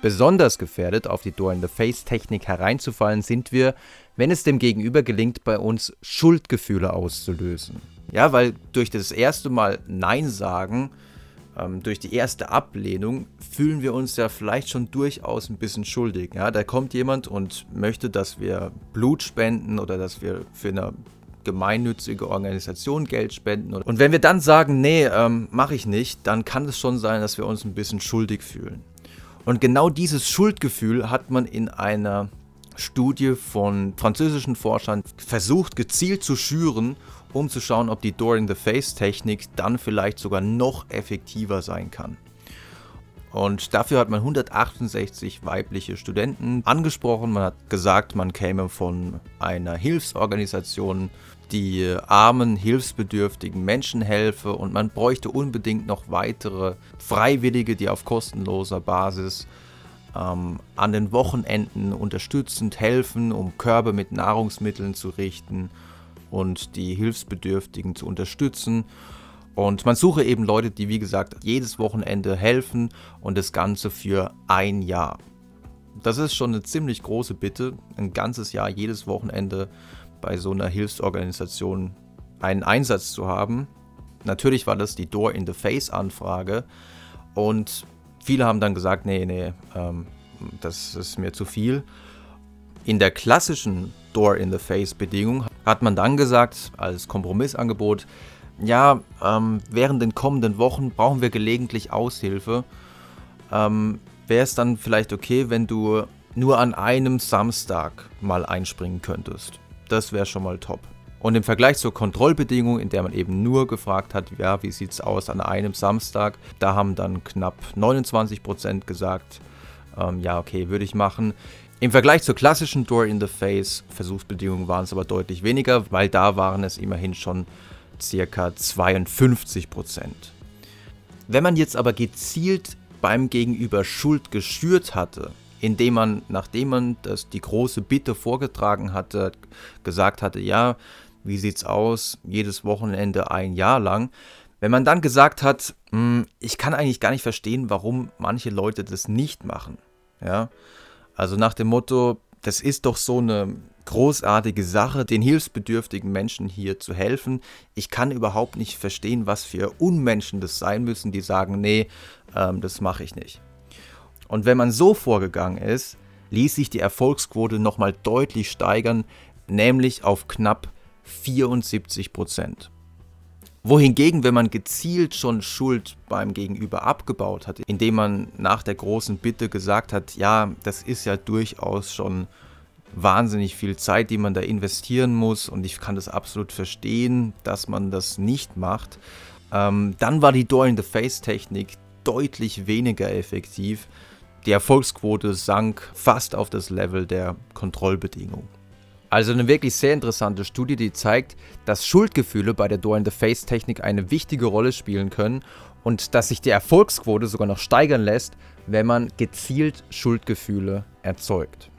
Besonders gefährdet, auf die Door-in-the-Face-Technik hereinzufallen, sind wir, wenn es dem Gegenüber gelingt, bei uns Schuldgefühle auszulösen. Ja, weil durch das erste Mal Nein sagen, ähm, durch die erste Ablehnung, fühlen wir uns ja vielleicht schon durchaus ein bisschen schuldig. Ja, da kommt jemand und möchte, dass wir Blut spenden oder dass wir für eine gemeinnützige Organisation Geld spenden. Und wenn wir dann sagen, nee, ähm, mache ich nicht, dann kann es schon sein, dass wir uns ein bisschen schuldig fühlen. Und genau dieses Schuldgefühl hat man in einer Studie von französischen Forschern versucht gezielt zu schüren, um zu schauen, ob die Door-in-the-Face-Technik dann vielleicht sogar noch effektiver sein kann. Und dafür hat man 168 weibliche Studenten angesprochen. Man hat gesagt, man käme von einer Hilfsorganisation, die armen, hilfsbedürftigen Menschen helfe und man bräuchte unbedingt noch weitere Freiwillige, die auf kostenloser Basis ähm, an den Wochenenden unterstützend helfen, um Körbe mit Nahrungsmitteln zu richten und die Hilfsbedürftigen zu unterstützen. Und man suche eben Leute, die wie gesagt jedes Wochenende helfen und das Ganze für ein Jahr. Das ist schon eine ziemlich große Bitte, ein ganzes Jahr jedes Wochenende bei so einer Hilfsorganisation einen Einsatz zu haben. Natürlich war das die Door in the Face Anfrage und viele haben dann gesagt, nee, nee, ähm, das ist mir zu viel. In der klassischen Door in the Face Bedingung hat man dann gesagt, als Kompromissangebot, ja, ähm, während den kommenden Wochen brauchen wir gelegentlich Aushilfe. Ähm, Wäre es dann vielleicht okay, wenn du nur an einem Samstag mal einspringen könntest? Das wäre schon mal top. Und im Vergleich zur Kontrollbedingung, in der man eben nur gefragt hat, ja, wie sieht es aus an einem Samstag, da haben dann knapp 29% gesagt, ähm, ja, okay, würde ich machen. Im Vergleich zur klassischen Door-in-the-Face-Versuchsbedingungen waren es aber deutlich weniger, weil da waren es immerhin schon circa 52% Wenn man jetzt aber gezielt beim Gegenüber Schuld geschürt hatte, indem man, nachdem man das, die große Bitte vorgetragen hatte, gesagt hatte, ja, wie sieht's aus, jedes Wochenende ein Jahr lang, wenn man dann gesagt hat, hm, ich kann eigentlich gar nicht verstehen, warum manche Leute das nicht machen, ja, also nach dem Motto, das ist doch so eine großartige Sache, den hilfsbedürftigen Menschen hier zu helfen. Ich kann überhaupt nicht verstehen, was für Unmenschen das sein müssen, die sagen, nee, ähm, das mache ich nicht. Und wenn man so vorgegangen ist, ließ sich die Erfolgsquote nochmal deutlich steigern, nämlich auf knapp 74 Prozent. Wohingegen, wenn man gezielt schon Schuld beim Gegenüber abgebaut hat, indem man nach der großen Bitte gesagt hat, ja, das ist ja durchaus schon wahnsinnig viel Zeit, die man da investieren muss und ich kann das absolut verstehen, dass man das nicht macht, ähm, dann war die Door-in-the-Face-Technik deutlich weniger effektiv. Die Erfolgsquote sank fast auf das Level der Kontrollbedingungen. Also eine wirklich sehr interessante Studie, die zeigt, dass Schuldgefühle bei der Door-in-the-Face-Technik eine wichtige Rolle spielen können und dass sich die Erfolgsquote sogar noch steigern lässt, wenn man gezielt Schuldgefühle erzeugt.